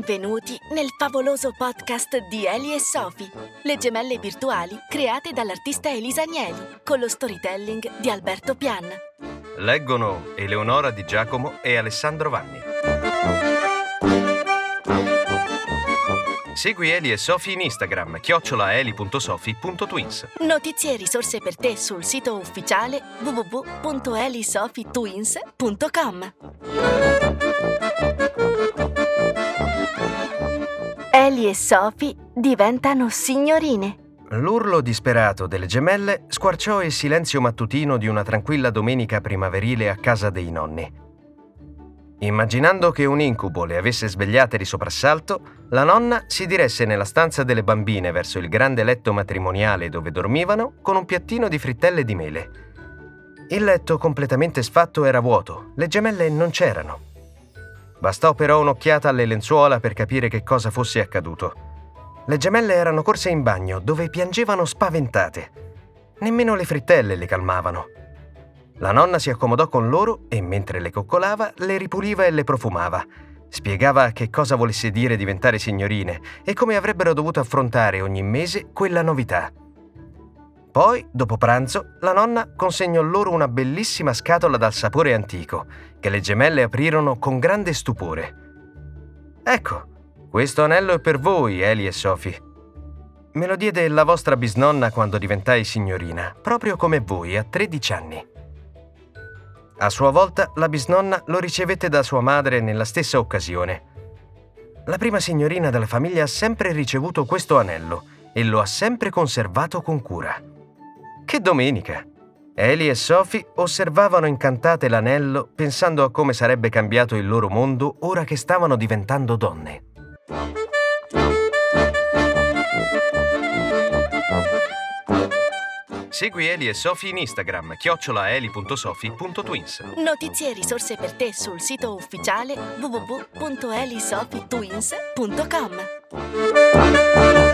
Benvenuti nel favoloso podcast di Eli e Sofi, le gemelle virtuali create dall'artista Elisa Agnelli, con lo storytelling di Alberto Pian. Leggono Eleonora Di Giacomo e Alessandro Vanni. Segui Eli e Sofi in Instagram, chiocciolaeli.sofi.twins. Notizie e risorse per te sul sito ufficiale www.elisofitwins.com. Eli e Sofi diventano signorine. L'urlo disperato delle gemelle squarciò il silenzio mattutino di una tranquilla domenica primaverile a casa dei nonni. Immaginando che un incubo le avesse svegliate di soprassalto, la nonna si diresse nella stanza delle bambine verso il grande letto matrimoniale dove dormivano con un piattino di frittelle di mele. Il letto completamente sfatto era vuoto, le gemelle non c'erano. Bastò però un'occhiata alle lenzuola per capire che cosa fosse accaduto. Le gemelle erano corse in bagno dove piangevano spaventate. Nemmeno le frittelle le calmavano. La nonna si accomodò con loro e mentre le coccolava le ripuliva e le profumava. Spiegava che cosa volesse dire diventare signorine e come avrebbero dovuto affrontare ogni mese quella novità. Poi, dopo pranzo, la nonna consegnò loro una bellissima scatola dal sapore antico, che le gemelle aprirono con grande stupore. Ecco, questo anello è per voi, Eli e Sophie. Me lo diede la vostra bisnonna quando diventai signorina, proprio come voi, a 13 anni. A sua volta la bisnonna lo ricevette da sua madre nella stessa occasione. La prima signorina della famiglia ha sempre ricevuto questo anello e lo ha sempre conservato con cura. Che domenica! Eli e Sophie osservavano incantate l'anello pensando a come sarebbe cambiato il loro mondo ora che stavano diventando donne. Segui Eli e Sofi in Instagram, chiocciolaeli.sofi.twins. Notizie e risorse per te sul sito ufficiale www.elisofitwins.com.